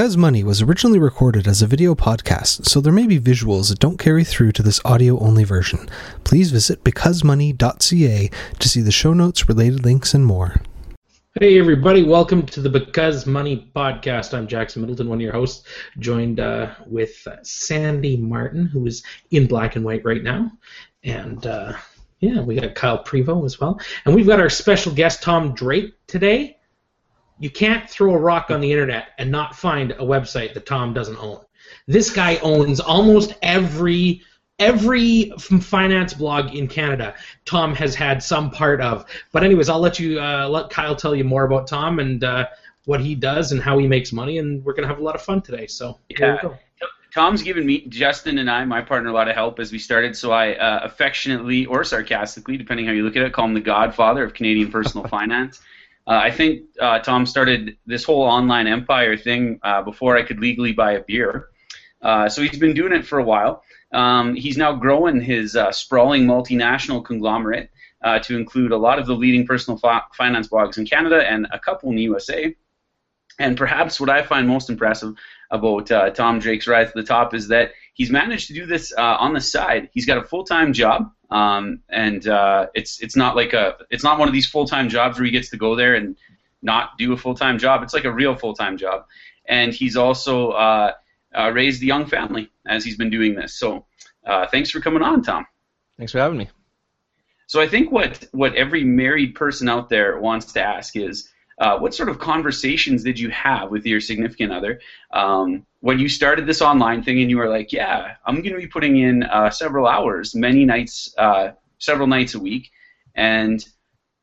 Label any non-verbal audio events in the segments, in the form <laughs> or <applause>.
Because Money was originally recorded as a video podcast, so there may be visuals that don't carry through to this audio only version. Please visit becausemoney.ca to see the show notes, related links, and more. Hey everybody, welcome to the Because Money podcast. I'm Jackson Middleton, one of your hosts, joined uh, with Sandi Martin, who is in black and white right now, and uh, yeah, we got Kyle Prevost as well, and we've got our special guest Tom Drake today. You can't throw a rock on the internet and not find a website that Tom doesn't own. This guy owns almost every every finance blog in Canada, Tom has had some part of. But anyways, I'll let you uh, let Kyle tell you more about Tom and uh, what he does and how he makes money, and we're gonna have a lot of fun today. So yeah. Tom's given me, Justin and I, my partner, a lot of help as we started. So I uh, affectionately or sarcastically, depending how you look at it, call him the godfather of Canadian personal <laughs> finance. Uh, I think uh, Tom started this whole online empire thing uh, before I could legally buy a beer. Uh, so he's been doing it for a while. Um, he's now growing his uh, sprawling multinational conglomerate uh, to include a lot of the leading personal fi- finance blogs in Canada and a couple in the USA. And perhaps what I find most impressive about uh, Tom Drake's rise to the top is that he's managed to do this uh, on the side. He's got a full-time job, um, and uh, it's it's not like a it's not one of these full-time jobs where he gets to go there and not do a full-time job. It's like a real full-time job, and he's also uh, uh, raised a young family as he's been doing this. So uh, thanks for coming on, Tom. Thanks for having me. So I think what what every married person out there wants to ask is uh, what sort of conversations did you have with your significant other um, when you started this online thing and you were like, yeah, I'm going to be putting in uh, several hours, many nights, uh, several nights a week, and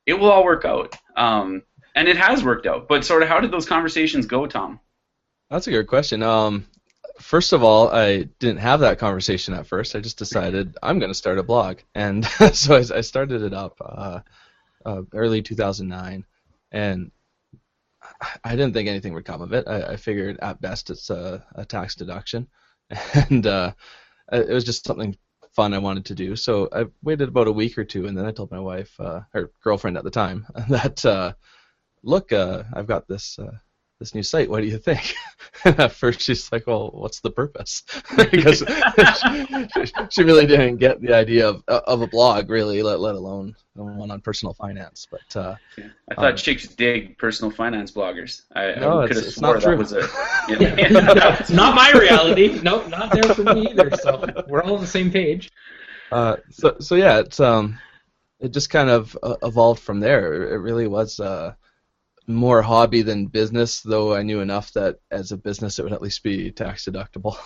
it will all work out. Um, and it has worked out. But sort of how did those conversations go, Tom? That's a good question. Um, first of all, I didn't have that conversation at first. I just decided I'm going to start a blog, and <laughs> so I, I, started it up uh, uh, early 2009, and I didn't think anything would come of it. I, I figured at best it's a, a tax deduction, <laughs> and uh, it was just something fun I wanted to do. So I waited about a week or two, and then I told my wife, uh, her girlfriend at the time, <laughs> that uh, look, uh, I've got this uh, this new site. What do you think? <laughs> and at first she's like, well, what's the purpose? <laughs> because she, <laughs> she, really didn't get the idea of of a blog, really, let, let alone one on personal finance. But uh, yeah. I thought um, chicks dig personal finance bloggers. I, no, I could have swore that was a. You know. no, it's not my reality. Nope, not there for me either. So we're all on the same page. Uh, so so yeah, it's um, it just kind of uh, evolved from there. It really was uh more hobby than business, though I knew enough that as a business it would at least be tax deductible.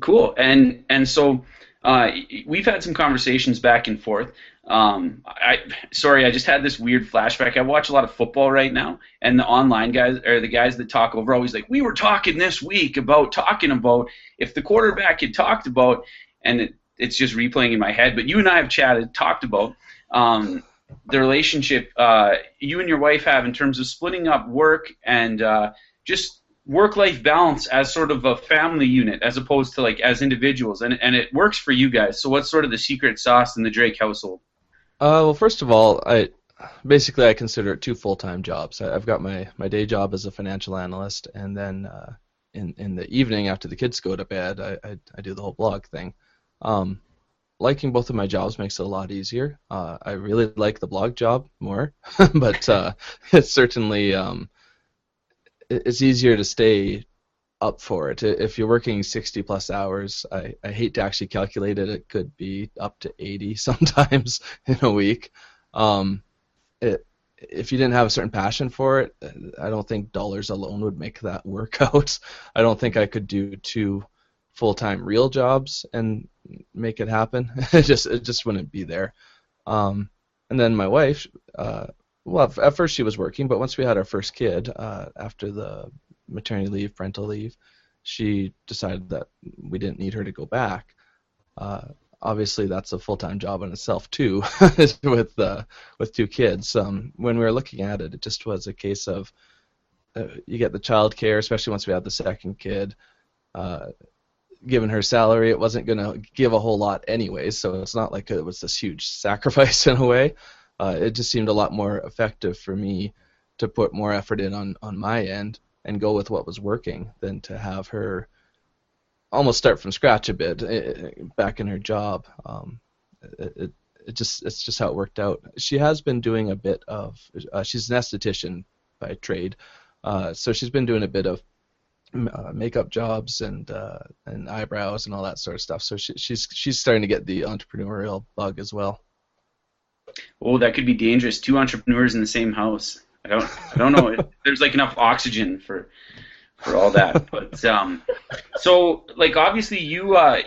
Cool. And and so uh, we've had some conversations back and forth. Um, I sorry, I just had this weird flashback. I watch a lot of football right now, and the online guys or the guys that talk over always like, we were talking this week about talking about if the quarterback had talked about, and it, it's just replaying in my head. But you and I have chatted, talked about. Um, the relationship uh, you and your wife have in terms of splitting up work and uh, just work-life balance as sort of a family unit as opposed to like as individuals. And, and it works for you guys. So what's sort of the secret sauce in the drake household? Uh, well first of all i basically i consider it two full-time jobs. I, have got my, my day job as a financial analyst and then uh, in, in the evening after the kids go to bed i, I, I do the whole blog thing. Um, liking both of my jobs makes it a lot easier. Uh, I really like the blog job more, <laughs> but uh, <laughs> it's certainly um, it's easier to stay up for it. If you're working 60 plus hours, I, I hate to actually calculate it. It could be up to 80 <laughs> sometimes in a week. Um, it, if you didn't have a certain passion for it, I don't think dollars alone would make that work out. I don't think I could do two full-time real jobs and make it happen. <laughs> it just it just wouldn't be there. Um, and then my wife, uh, well, at first she was working, but once we had our first kid, uh, after the maternity leave, parental leave, she decided that we didn't need her to go back. Uh, obviously, that's a full-time job in itself too, <laughs> with uh, with two kids. Um, when we were looking at it, it just was a case of uh, you get the child care, especially once we had the second kid. Given her salary, it wasn't going to give a whole lot anyway. So it's not like it was this huge <laughs> sacrifice in a way. Uh, it just seemed a lot more effective for me to put more effort in on on my end and go with what was working than to have her almost start from scratch a bit eh, back in her job. Um, it, it, it just it's just how it worked out. She has been doing a bit of uh, she's an esthetician by trade, uh, so she's been doing a bit of uh, makeup jobs and uh, and eyebrows and all that sort of stuff. So she, she's she's starting to get the entrepreneurial bug as well. Oh, that could be dangerous. Two entrepreneurs in the same house. I don't I don't know. <laughs> There's like enough oxygen for for all that. But um, so like obviously you uh,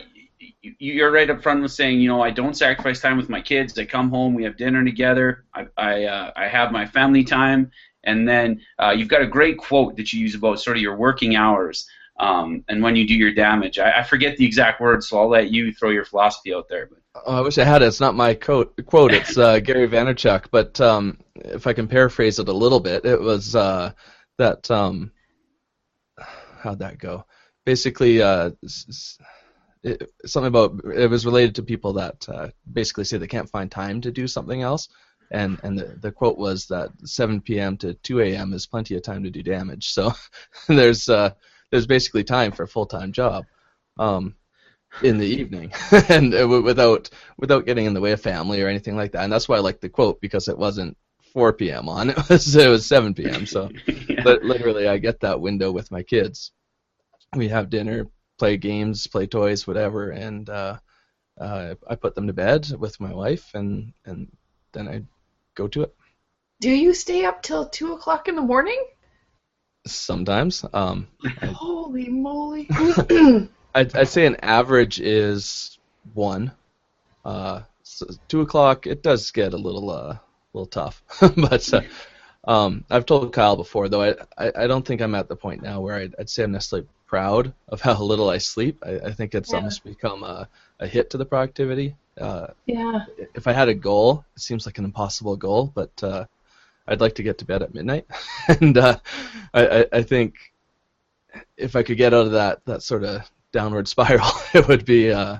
you're right up front with saying, you know, I don't sacrifice time with my kids. I come home, we have dinner together. I I, uh, I have my family time, and then uh, you've got a great quote that you use about sort of your working hours um, and when you do your damage. I, I, forget the exact words, so I'll let you throw your philosophy out there. But. Oh, I wish I had it. It's not my quote. Quote. It's uh, <laughs> Gary Vaynerchuk. But um, if I can paraphrase it a little bit, it was uh, that. Um, how'd that go? Basically, uh, it, something about it was related to people that uh, basically say they can't find time to do something else and and the, the quote was that 7 p.m. to 2 a.m. is plenty of time to do damage. So <laughs> there's uh, there's basically time for a full time job um, in the evening, <laughs> and uh, without without getting in the way of family or anything like that. And that's why I like the quote because it wasn't 4 p.m. on <laughs> it was it was 7 p.m. So yeah. literally, I get that window with my kids. We have dinner, play games, play toys, whatever, and uh, uh, I put them to bed with my wife, and and then I go to it. Do you stay up till two o'clock in the morning? Sometimes. Um, <laughs> Holy moly! <coughs> <coughs> I'd, I'd say an average is one. Uh, so two o'clock. It does get a little uh, little tough, <laughs> but uh, um, I've told Kyle before though. I, I, I don't think I'm at the point now where I'd, I'd say I'm necessarily proud of how <laughs> little I sleep. I, I think it's yeah. almost become a, a hit to the productivity. Uh, yeah. If I had a goal, it seems like an impossible goal, but uh, I'd like to get to bed at midnight, <laughs> and uh, I, I think if I could get out of that that sort of downward <laughs> spiral, it would be uh,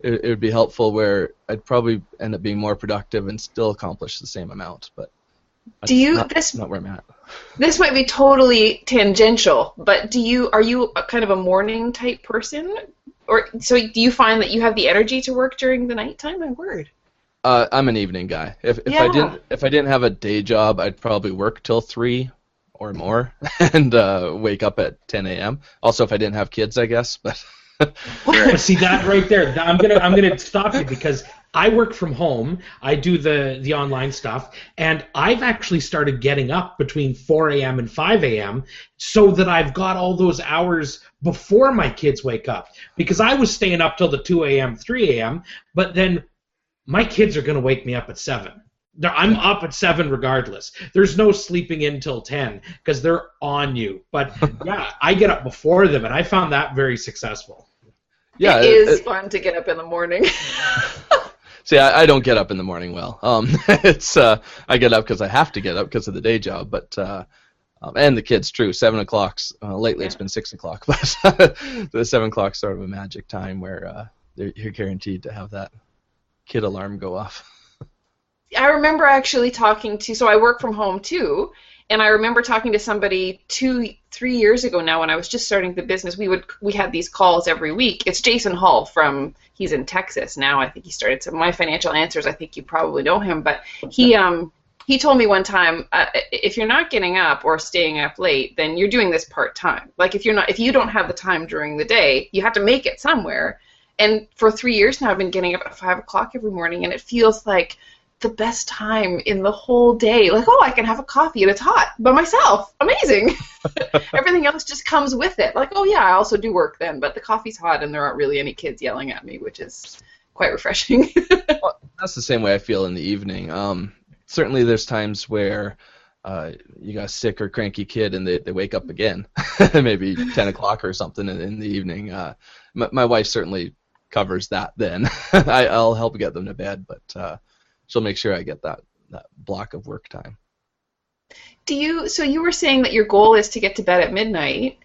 it, it would be helpful. Where I'd probably end up being more productive and still accomplish the same amount, but. Do you not, this not where I'm at. This might be totally tangential, but do you are you a kind of a morning type person? Or so do you find that you have the energy to work during the nighttime? My word. Uh, I'm an evening guy. If if yeah. I didn't if I didn't have a day job, I'd probably work till three or more <laughs> and uh, wake up at 10 a.m. Also, if I didn't have kids, I guess. But <laughs> see that right there. I'm gonna I'm gonna stop you because I work from home. I do the the online stuff, and I've actually started getting up between 4 a.m. and 5 a.m. so that I've got all those hours before my kids wake up. Because I was staying up till the 2 a.m., 3 a.m., but then my kids are going to wake me up at 7. I'm up at 7 regardless. There's no sleeping in till 10 because they're on you. But <laughs> yeah, I get up before them, and I found that very successful. Yeah, it, it is it, fun to get up in the morning. <laughs> See, I, I, don't get up in the morning well. Um, <laughs> it's uh, I get up because I have to get up because of the day job, but uh, um, and the kids, true. Seven o'clock's uh, lately. Yeah. It's been six o'clock, <laughs> but <laughs> the seven o'clock sort of a magic time where uh, you're guaranteed to have that kid alarm go off. <laughs> I remember actually talking to. So I work from home too, and I remember talking to somebody two, three years ago now when I was just starting the business. We would we had these calls every week. It's Jason Hull from he's in Texas now. I think he started some my financial answers. I think you probably know him, but he um he told me one time uh, if you're not getting up or staying up late then you're doing this part time like if you're not if you don't have the time during the day you have to make it somewhere. And for three years now i've been getting up at five o'clock every morning and it feels like the best time in the whole day. Like oh i can have a coffee and it's hot by myself. Amazing. <laughs> Everything else just comes with it. Like oh yeah i also do work then but the coffee's hot and there aren't really any kids yelling at me which is quite refreshing. <laughs> Well, that's the same way i feel in the evening. Um, certainly there's times where uh, you got a sick or cranky kid and they, they wake up again, <laughs> maybe 10 o'clock or something in, in the evening. Uh, my, my wife certainly covers that then. <laughs> I, I'll help get them to bed, but uh, she'll make sure I get that, that block of work time. Do you, so you were saying that your goal is to get to bed at midnight.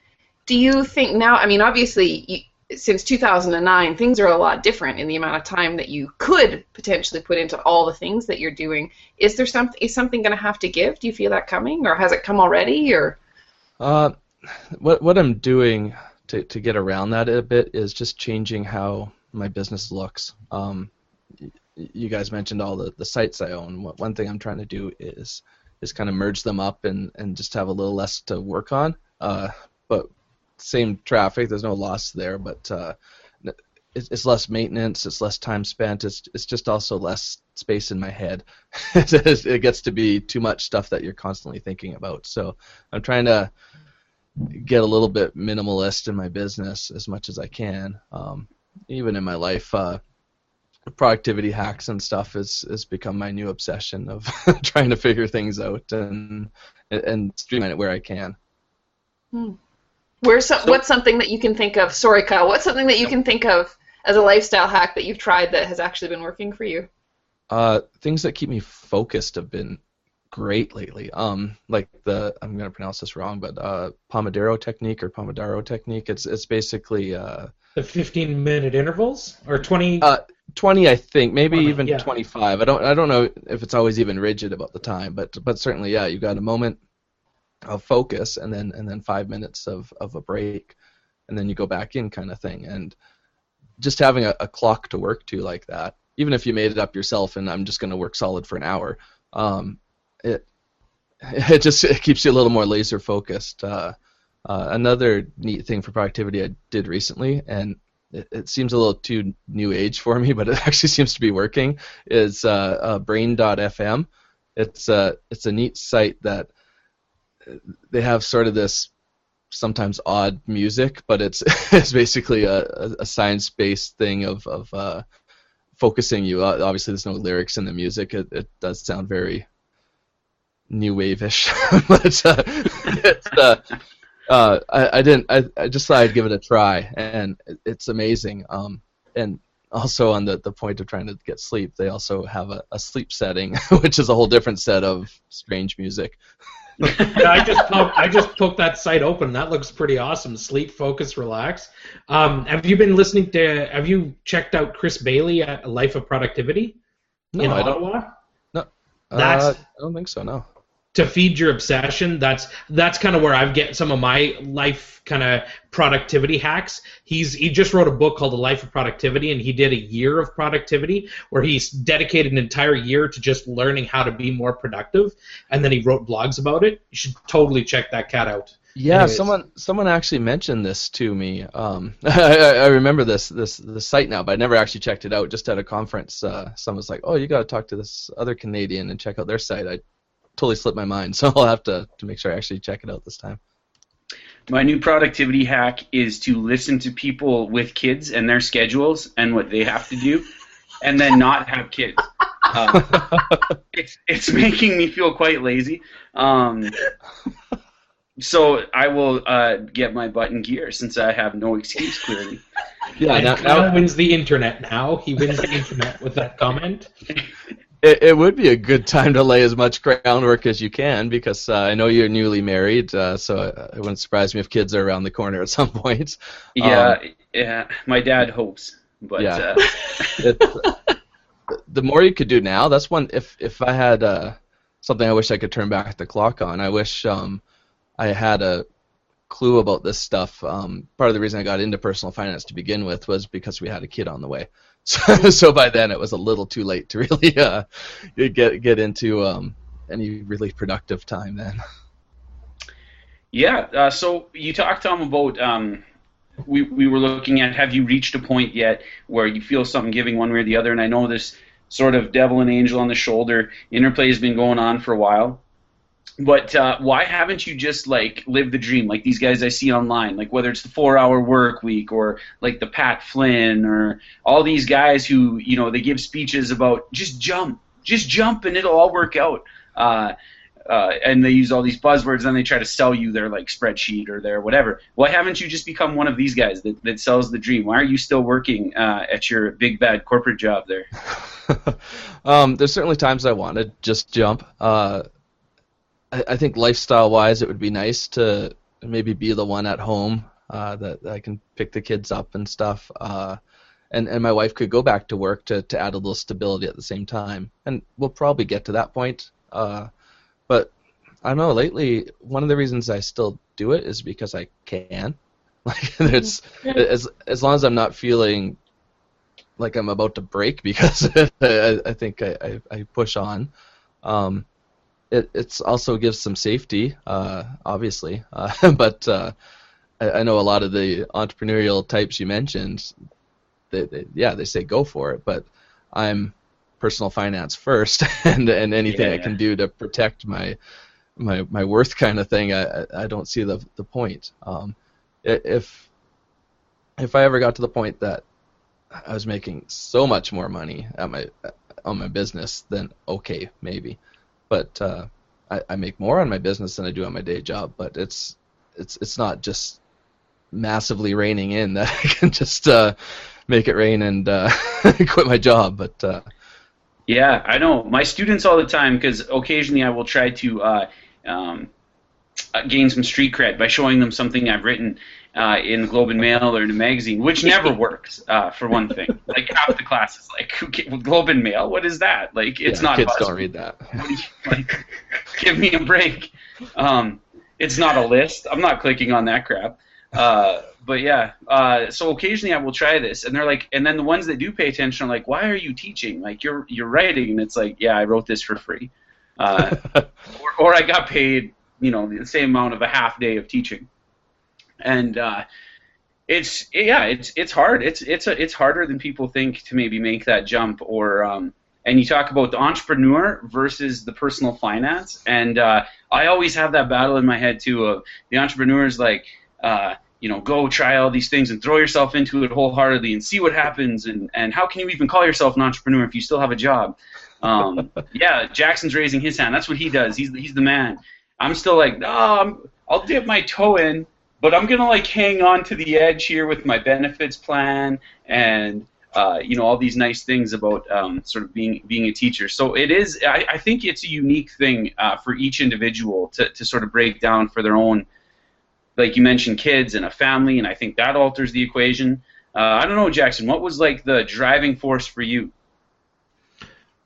Do you think now, I mean, obviously, you, since 2009, things are a lot different in the amount of time that you could potentially put into all the things that you're doing. Is there something? Is something going to have to give? Do you feel that coming, or has it come already? Or uh, what what I'm doing to to get around that a bit is just changing how my business looks. Um, you guys mentioned all the, the sites I own. One thing I'm trying to do is is kind of merge them up and, and just have a little less to work on. Uh, but same traffic, there's no loss there, but uh, it's, it's less maintenance, it's less time spent, it's it's just also less space in my head. <laughs> it gets to be too much stuff that you're constantly thinking about. So I'm trying to get a little bit minimalist in my business as much as I can. Um, even in my life, uh, productivity hacks and stuff has has become my new obsession of <laughs> trying to figure things out and and streamline it where I can. Where's some, So- what's something that you can think of? Sorry, Kyle. What's something that you can think of as a lifestyle hack that you've tried that has actually been working for you? Uh, things that keep me focused have been great lately. Um, like the I'm gonna pronounce this wrong, but uh, Pomodoro technique or Pomodoro technique. It's it's basically uh, The 15 minute intervals or 20. Uh, 20 I think, maybe 20, even yeah. 25. I don't I don't know if it's always even rigid about the time, but but certainly yeah, you got a moment of focus and then and then 5 minutes of of a break and then you go back in kind of thing and just having a, a clock to work to like that, even if you made it up yourself and I'm just going to work solid for an hour, um, it <laughs> it just it keeps you a little more laser focused. Uh, uh, another neat thing for productivity I did recently, and it, it seems a little too new age for me, <laughs> but it actually seems to be working. Is uh, uh, Brain.fm. It's a it's a neat site that uh, they have sort of this sometimes odd music, but it's <laughs> it's basically a, a, a science-based thing of of uh, focusing you. Uh, obviously, there's no lyrics in the music. It, it does sound very new wave-ish, <laughs> but uh, <laughs> it's uh, uh, I, I didn't. I, I just thought I'd give it a try, and it's amazing. Um, and also on the, the point of trying to get sleep, they also have a, a sleep setting, which is a whole different set of strange music. I just poked, I just poked that site open. That looks pretty awesome. Sleep, focus, relax. Um, have you been listening to? Have you checked out Chris Bailey at Life of Productivity No, in I don't. Ottawa? Uh, I don't think so. No. To feed your obsession that's that's kind of where i've get some of my life kind of productivity hacks he's he just wrote a book called the life of productivity and he did a year of productivity where he's dedicated an entire year to just learning how to be more productive and then he wrote blogs about it you should totally check that cat out Yeah, Anyways. someone someone actually mentioned this to me. Um, <laughs> I, I I remember this this the site now, but I never actually checked it out. Just at a conference, uh, someone was like, "Oh, you got to talk to this other Canadian and check out their site." I totally slipped my mind, <laughs> so I'll have to to make sure I actually check it out this time. My new productivity hack is to listen to people with kids and their schedules and what they have to do, and then not have kids. Uh, <laughs> it's it's making me feel quite lazy. Um, so I will uh, get my butt in gear since I have no excuse clearly. yeah, and now, Kyle now wins the internet now he wins the internet with that comment <laughs> it, it would be a good time to lay as much groundwork as you can because uh, I know you're newly married, uh, so it wouldn't surprise me if kids are around the corner at some <laughs> point. Yeah, yeah. My dad hopes, but Yeah. uh, <laughs> the more you could do now, that's one. If if I had uh, something I wish I could turn back the clock on, I wish um, I had a clue about this stuff. Um, part of the reason I got into personal finance to begin with was because we had a kid on the way. So, <laughs> so by then it was a little too late to really <laughs> uh, get get into um, any really productive time then. Yeah. Uh, so you talked, Tom, about um, we we were looking at have you reached a point yet where you feel something giving one way or the other? And I know this sort of devil and angel on the shoulder interplay has been going on for a while. But uh, why haven't you just like lived the dream like these guys I see online, like whether it's the four-hour work week or like the Pat Flynn or all these guys who you know they give speeches about just jump, just jump and it'll all work out. Uh, uh, and they use all these buzzwords, and they try to sell you their like spreadsheet or their whatever. Why haven't you just become one of these guys that, that sells the dream? Why are you still working uh, at your big bad corporate job there? <laughs> um, there's certainly times I want to just jump. I, I think lifestyle wise, it would be nice to maybe be the one at home uh, that, that I can pick the kids up and stuff. Uh, and, and my wife could go back to work to, to add a little stability at the same time. And we'll probably get to that point. Uh, but I don't know. Lately, one of the reasons I still do it is because I can. <laughs> Like it's as as long as I'm not feeling like I'm about to break <laughs> because <laughs> I, I think I, I, I push on. Um, it it's also gives some safety, uh, obviously, uh, <laughs> but uh, I, I know a lot of the entrepreneurial types you mentioned. They, they, yeah, they say go for it, but I'm personal finance first, <laughs> and and anything Yeah. I can do to protect my my my worth kind of thing, I I- I don't see the the point. Um, if if I ever got to the point that I was making so much more money at my on my business, then okay, maybe. But uh, I, I make more on my business than I do on my day job. But it's it's it's not just massively raining in that <laughs> I can just uh, make it rain and uh, <laughs> quit my job. But uh, Yeah, I know. My students all the time, because occasionally I will try to uh, um, gain some street cred by showing them something I've written uh, in the Globe and Mail or in a magazine, which never <laughs> works, uh, for one thing. Like half the class is like, who Globe and Mail? What is that? Like, it's yeah, not kids don't read that. <laughs> like, give me a break. Um, it's not a list. I'm not clicking on that crap. Uh, but yeah, uh, so occasionally I will try this, and they're like, and then the ones that do pay attention are like, why are you teaching? Like you're you're writing, and it's like, yeah, I wrote this for free, uh, <laughs> or, or I got paid, you know, the same amount of a half day of teaching, and uh, it's yeah, it's it's hard. It's it's a, it's harder than people think to maybe make that jump, or um, and you talk about the entrepreneur versus the personal finance, and uh, I always have that battle in my head too of the entrepreneurs like. Uh, you know, go try all these things and throw yourself into it wholeheartedly and see what happens. And, and how can you even call yourself an entrepreneur if you still have a job? Um, <laughs> yeah, Jackson's raising his hand. That's what he does. He's he's the man. I'm still like, no, I'm, I'll dip my toe in, but I'm gonna like hang on to the edge here with my benefits plan and uh, you know all these nice things about um, sort of being being a teacher. So it is. I, I think it's a unique thing uh, for each individual to to sort of break down for their own. Like you mentioned, kids and a family, and I think that alters the equation. Uh, I don't know, Jackson. What was like the driving force for you?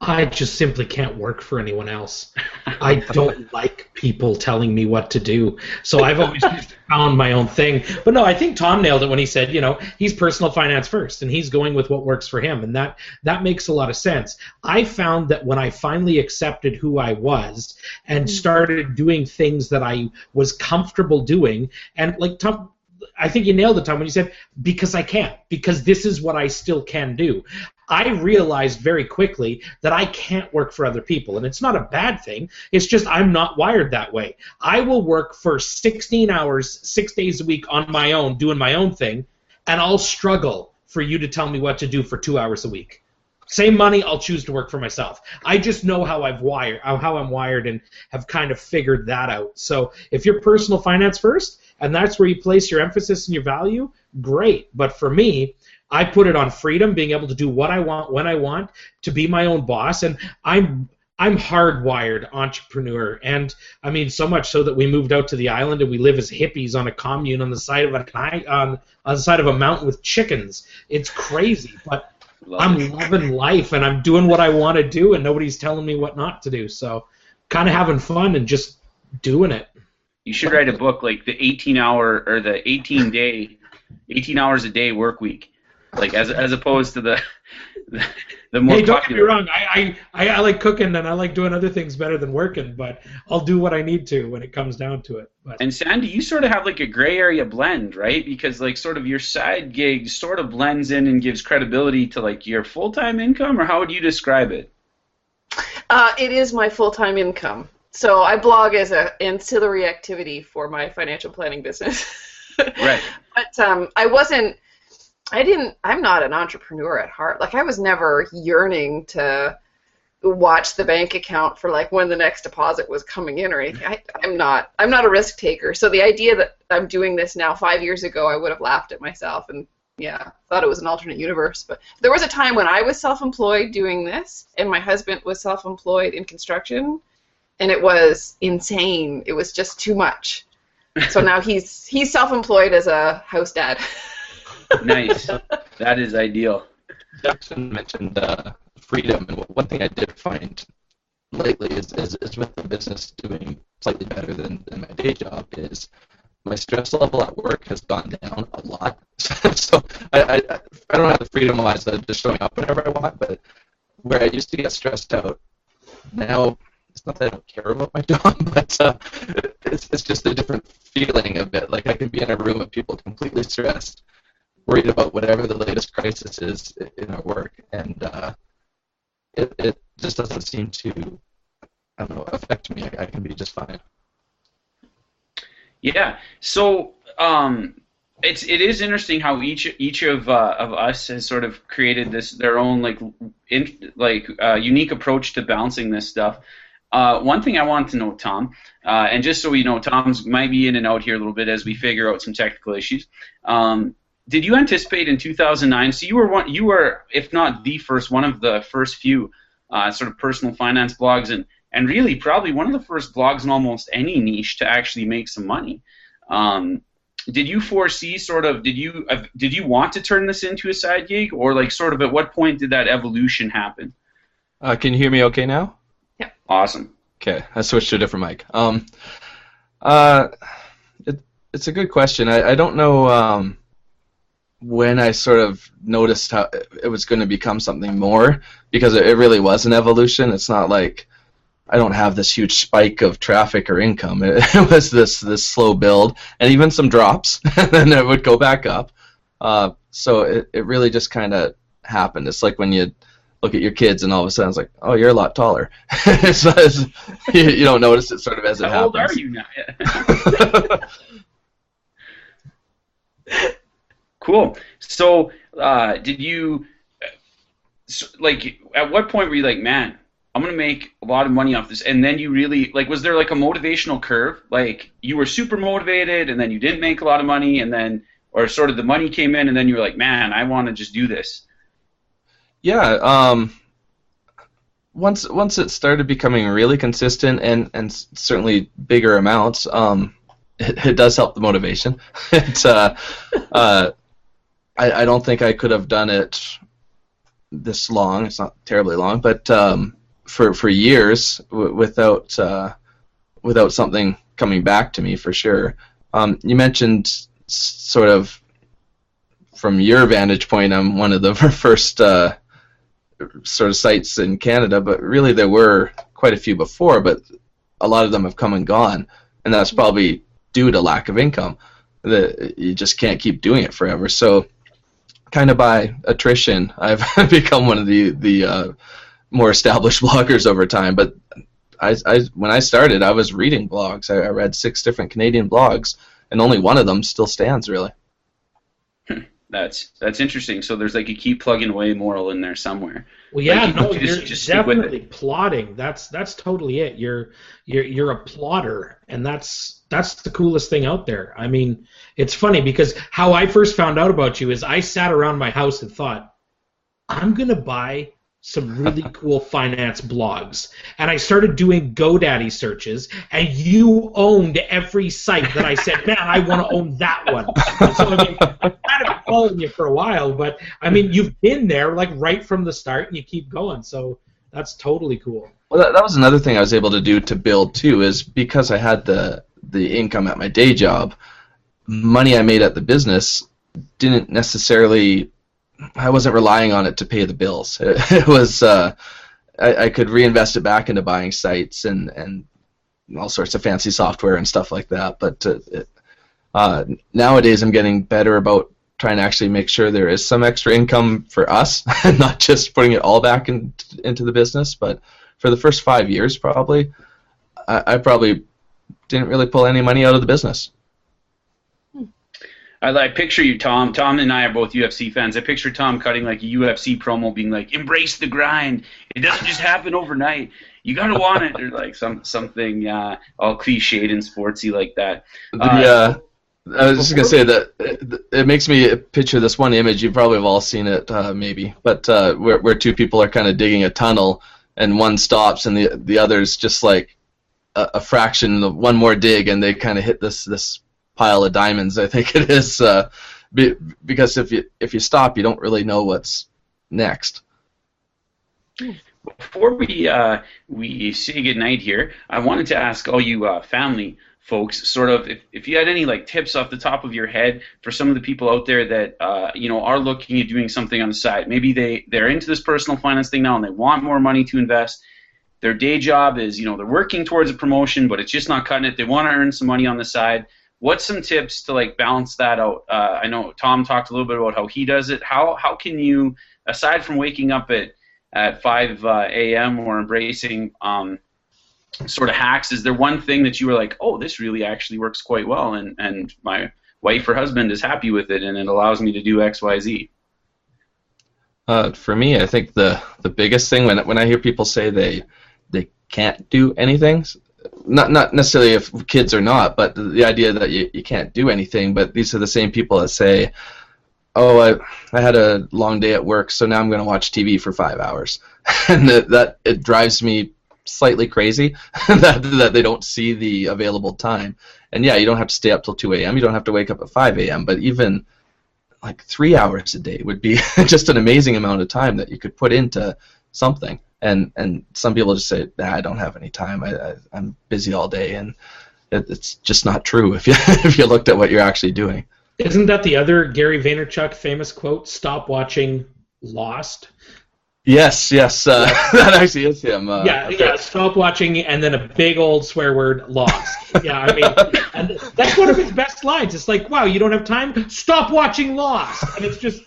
I just simply can't work for anyone else. I don't <laughs> like people telling me what to do. So I've always just <laughs> found my own thing. But no, I think Tom nailed it when he said, you know, he's personal finance first and he's going with what works for him and that that makes a lot of sense. I found that when I finally accepted who I was and mm-hmm. started doing things that I was comfortable doing and like Tom I think you nailed it, Tom, when you said because I can't, because this is what I still can do. I realized very quickly that I can't work for other people, and it's not a bad thing. It's just I'm not wired that way. I will work for 16 hours, six days a week on my own, doing my own thing, and I'll struggle for you to tell me what to do for two hours a week. Same money, I'll choose to work for myself. I just know how I've wired, how I'm wired, and have kind of figured that out. So if you're personal finance first, and that's where you place your emphasis and your value, great. But for me, I put it on freedom, being able to do what I want when I want, to be my own boss, and I'm I'm hardwired entrepreneur, and I mean so much so that we moved out to the island and we live as hippies on a commune on the side of a on on the side of a mountain with chickens. It's crazy, but Love I'm it. loving life and I'm doing what I want to do, and nobody's telling me what not to do. So, kind of having fun and just doing it. You should write a book like the 18 hour or the 18 day, 18 hours a day work week, like as as opposed to the <laughs> the, the more hey, don't get me wrong. I, I, I, I like cooking and I like doing other things better than working, but I'll do what I need to when it comes down to it. But And Sandi, you sort of have like a gray area blend, right? Because like sort of your side gig sort of blends in and gives credibility to like your full time income, or how would you describe it? Uh, it is my full-time income. So I blog as an ancillary activity for my financial planning business. <laughs> Right. But um, I wasn't. I didn't. I'm not an entrepreneur at heart. Like I was never yearning to watch the bank account for like when the next deposit was coming in or anything. I, I'm not. I'm not a risk taker. So the idea that I'm doing this now, five years ago, I would have laughed at myself and yeah, thought it was an alternate universe. But there was a time when I was self-employed doing this, and my husband was self-employed in construction, and it was insane. It was just too much. So now he's he's self-employed as a house dad. <laughs> Nice. that is ideal. Jackson mentioned uh, freedom, and one thing I did find lately is, is, is with the business doing slightly better than, than my day job is my stress level at work has gone down a lot. <laughs> so I, I, I don't have the freedom of just showing up whenever I want, but where I used to get stressed out, now it's not that I don't care about my <laughs> job, but uh, it's, it's just a different feeling of it. Like I can be in a room of people completely stressed, worried about whatever the latest crisis is in our work, and uh, it, it just doesn't seem to, I don't know, affect me. I, I can be just fine. Yeah. So um, it's it is interesting how each each of uh, of us has sort of created this their own like in, like uh, unique approach to balancing this stuff. Uh, one thing I wanted to know, Tom, uh, and just so you know, Tom's might be in and out here a little bit as we figure out some technical issues. Um, did you anticipate in 2009? So you were one, you were, if not the first, one of the first few uh, sort of personal finance blogs, and and really probably one of the first blogs in almost any niche to actually make some money. Um, did you foresee sort of did you uh, did you want to turn this into a side gig or like sort of at what point did that evolution happen? Uh, can you hear me okay now? Yeah. Awesome. Okay, I switched to a different mic. Um, uh, it, it's a good question. I, I don't know um, when I sort of noticed how it was going to become something more because it, it really was an evolution. It's not like I don't have this huge spike of traffic or income. It, <laughs> it was this this slow build, and even some drops, <laughs> and then it would go back up. Uh, so it, it really just kind of happened. It's like when you look at your kids, and all of a sudden it's like, oh, you're a lot taller. <laughs> so you, you, don't notice it sort of as it How happens. How old are you now? Cool. So uh, did you so, like at what point were you like, man? I'm gonna make a lot of money off this, and then you really like, was there like a motivational curve? Like you were super motivated, and then you didn't make a lot of money, and then, or sort of the money came in, and then you were like, man, I want to just do this. Yeah. Um, once once it started becoming really consistent and and certainly bigger amounts, um, it, it does help the motivation. <laughs> uh, uh, I, I don't think I could have done it this long. It's not terribly long, but um, for for years w- without uh, without something coming back to me for sure. Um, you mentioned s- sort of from your vantage point, I'm one of the <laughs> first uh, sort of sites in Canada, but really there were quite a few before, but a lot of them have come and gone, and that's probably due to lack of income. That you just can't keep doing it forever. So, kind of by attrition, I've <laughs> become one of the the uh, more established <laughs> bloggers over time. But I, I when I started, I was reading blogs. I, I read six different Canadian blogs, and only one of them still stands really. That's that's interesting. So there's like a keep plugging away moral in there somewhere. Well, yeah, Like, no, you you're just- just stick with definitely plotting. That's that's totally it. You're you're you're a plotter, and that's that's the coolest thing out there. I mean, it's funny because how I first found out about you is I sat around my house and thought, I'm gonna buy some really <laughs> cool finance blogs, and I started doing GoDaddy searches, and you owned every site that I said, <laughs> man, I want to own that one. And so I mean, I've kind of been following you for a while, but I mean, you've been there like right from the start, and you keep going. So that's totally cool. Well, that, that was another thing I was able to do to build too, is because I had the the income at my day job, money I made at the business didn't necessarily. I wasn't relying on it to pay the bills. It, <laughs> it was uh, I, I could reinvest it back into buying sites and and all sorts of fancy software and stuff like that. But uh, it, uh, nowadays, I'm getting better about trying to actually make sure there is some extra income for us, <laughs> not just putting it all back in, into the business. But for the first five years, probably, I, I probably didn't really pull any money out of the business. I like picture you, Tom. Tom and I are both UFC fans. I picture Tom cutting like a UFC promo, being like, "Embrace the grind. It doesn't just happen overnight. You gotta want it," or like some something uh, all cliched and sportsy like that. The, uh, I was just gonna say that it, it makes me picture this one image. You probably have all seen it, uh, maybe, but uh, where where two people are kind of digging a tunnel, and one stops, and the the other's just like a, a fraction of one more dig, and they kind of hit this this pile of diamonds. I think it is uh, be, because if you if you stop, you don't really know what's next. before we uh, we say goodnight here, I wanted to ask all you uh, family folks, sort of, if, if you had any like tips off the top of your head for some of the people out there that uh, you know are looking at doing something on the side. Maybe they they're into this personal finance thing now and they want more money to invest. Their day job is you know they're working towards a promotion, but it's just not cutting it. They want to earn some money on the side. What's some tips to like balance that out? Uh, I know Tom talked a little bit about how he does it. How how can you, aside from waking up at at 5 uh, a.m. or embracing um, sort of hacks, is there one thing that you were like, oh, this really actually works quite well, and and my wife or husband is happy with it, and it allows me to do X, Y, Z. Uh, for me, I think the the biggest thing when when I hear people say they they can't do anything, not not necessarily if kids or not, but the idea that you, you can't do anything. But these are the same people that say, "Oh, I I had a long day at work, so now I'm going to watch TV for five hours," <laughs> and that, that it drives me slightly crazy <laughs> that that they don't see the available time. And yeah, you don't have to stay up till 2 a.m. You don't have to wake up at 5 a.m. But even like three hours a day would be <laughs> just an amazing amount of time that you could put into something and and some people just say, nah, I don't have any time. I, I I'm busy all day, and it, it's just not true if you <laughs> if you looked at what you're actually doing. Isn't that the other Gary Vaynerchuk famous quote? Stop watching Lost. Yes, yes, uh, <laughs> that actually is him. Uh, yeah, yeah. Stop watching, and then a big old swear word, lost. <laughs> yeah, I mean, and that's one of his best lines. It's like, wow, you don't have time. Stop watching Lost, and it's just.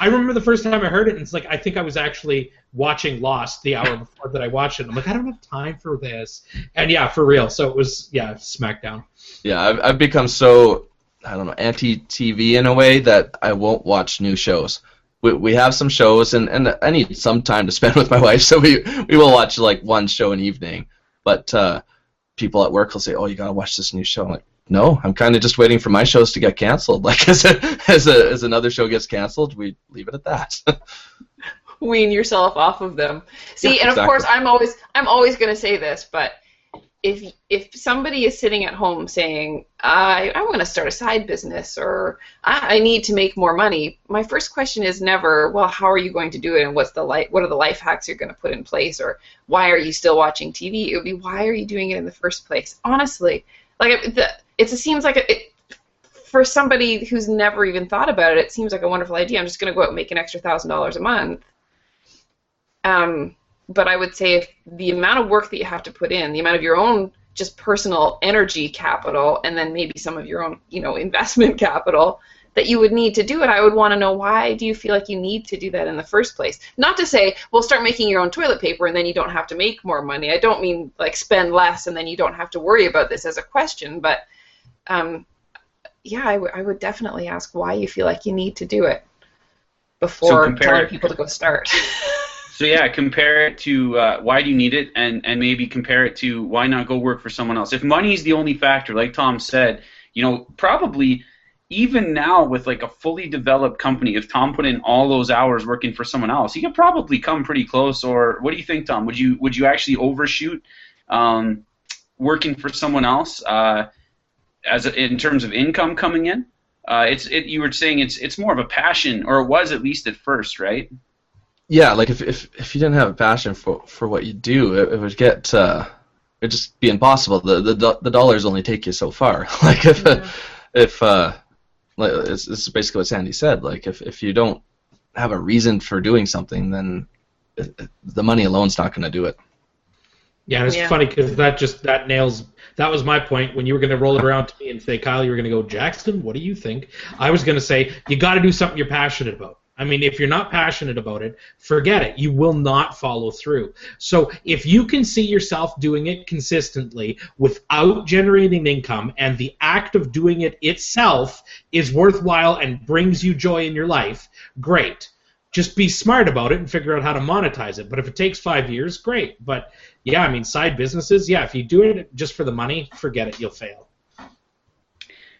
I remember the first time I heard it, and it's like I think I was actually watching Lost the hour <laughs> before that I watched it. I'm like, I don't have time for this, and yeah, for real. So it was yeah, SmackDown. Yeah, I've I've become so I don't know anti TV in a way that I won't watch new shows. We, we have some shows, and, and I need some time to spend <laughs> with my wife, so we we will watch like one show an evening. But uh, people at work will say, "Oh, you gotta watch this new show." I'm like, no, I'm kind of just waiting for my shows to get canceled. <laughs> Like as a, as a, as another show gets canceled, we leave it at that. <laughs> Wean yourself off of them. See, Yeah, and of course, I'm always I'm always going to say this, but if if somebody is sitting at home saying I I want to start a side business or I, I need to make more money, my first question is never, well, how are you going to do it, and what's the life what are the life hacks you're going to put in place, or why are you still watching TV? It would be why are you doing it in the first place? Honestly, like the, it seems like a, it, for somebody who's never even thought about it, it seems like a wonderful idea. I'm just going to go out and make an extra thousand dollars a month. Um, but I would say if the amount of work that you have to put in, the amount of your own just personal energy capital, and then maybe some of your own, you know, <laughs> investment capital that you would need to do it, I would want to know why do you feel like you need to do that in the first place? Not to say, well, start making your own toilet paper and then you don't have to make more money. I don't mean like spend less and then you don't have to worry about this as a question, but um, yeah, I, w- I would definitely ask why you feel like you need to do it before compare telling people to go start. <laughs> So yeah, compare it to uh, why do you need it, and and maybe compare it to why not go work for someone else. If money is the only factor, like Tom said, you know, probably even now with like a fully developed company, if Tom put in all those hours working for someone else, he could probably come pretty close. Or what do you think, Tom? Would you would you actually overshoot um, working for someone else uh, as a, in terms of income coming in? Uh, it's it, you were saying it's it's more of a passion, or it was at least at first, right? yeah, like if, if if you didn't have a passion for for what you do, it, it would get uh, it'd just be impossible. The the the dollars only take you so far. <laughs> like if if uh, like it's, this is basically what Sandi said. Like if if you don't have a reason for doing something, then it, it- the money alone's not going to do it. Yeah, and it's Yeah. funny because that just that nails. That was my point when you were going to roll it around to me and say, Kyle, you were going to go, Jackson, what do you think? I was going to say, you got to do something you're passionate about. I mean, if you're not passionate about it, forget it. You will not follow through. So if you can see yourself doing it consistently without generating income, and the act of doing it itself is worthwhile and brings you joy in your life, great. Just be smart about it and figure out how to monetize it. But if it takes five years, great. But yeah, I mean, side businesses, yeah, if you do it just for the money, forget it, you'll fail.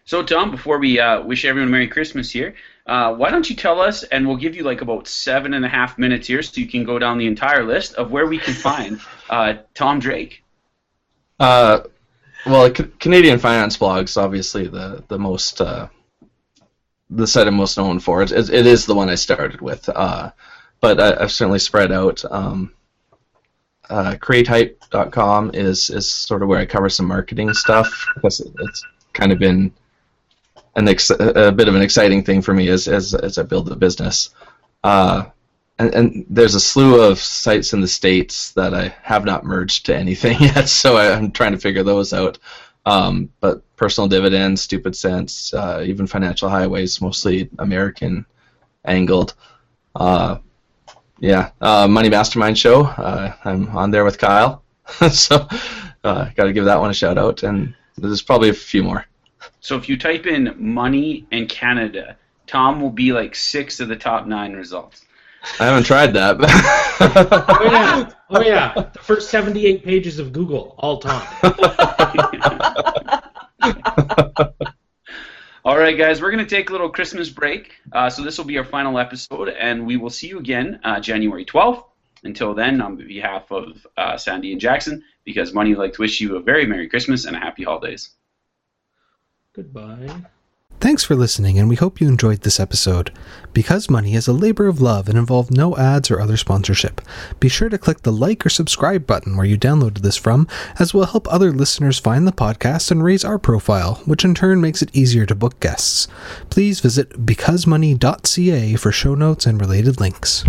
So, Tom, before we uh, wish everyone Merry Christmas here, uh, why don't you tell us, and we'll give you like about seven and a half minutes here so you can go down the entire list of where we can find <laughs> uh, Tom Drake. Uh, well, C- Canadian finance blogs obviously the the most uh, the site I'm most known for. It, it, it is the one I started with, uh, but I, I've certainly spread out. Um, uh, createhype.com is is sort of where I cover some marketing stuff because it's kind of been an ex- a bit of an exciting thing for me as as, as I build the business. Uh, and, and there's a slew of sites in the states that I have not merged to anything <laughs> yet, so I, am trying to figure those out. Um, but personal dividends, stupid cents, uh, even financial highways, mostly American angled. Uh, yeah, uh, Money Mastermind show. Uh, I'm on there with Kyle, <laughs> so uh, got to give that one a shout out. And there's probably a few more. So if you type in money and Canada, Tom will be like six of the top nine results. I haven't tried that. <laughs> oh yeah, oh yeah. The first seventy-eight pages of Google, all Tom. <laughs> all right, guys, we're going to take a little Christmas break. Uh, so this will be our final episode, and we will see you again uh, January 12th. Until then, on behalf of uh, Sandi and Jackson, because Money would like to wish you a very Merry Christmas and a Happy Holidays. Goodbye. Thanks for listening, and we hope you enjoyed this episode. Because Money is a labor of love and involved no ads or other sponsorship, be sure to click the like or subscribe button where you downloaded this from, as will help other listeners find the podcast and raise our profile, which in turn makes it easier to book guests. Please visit becausemoney.ca for show notes and related links.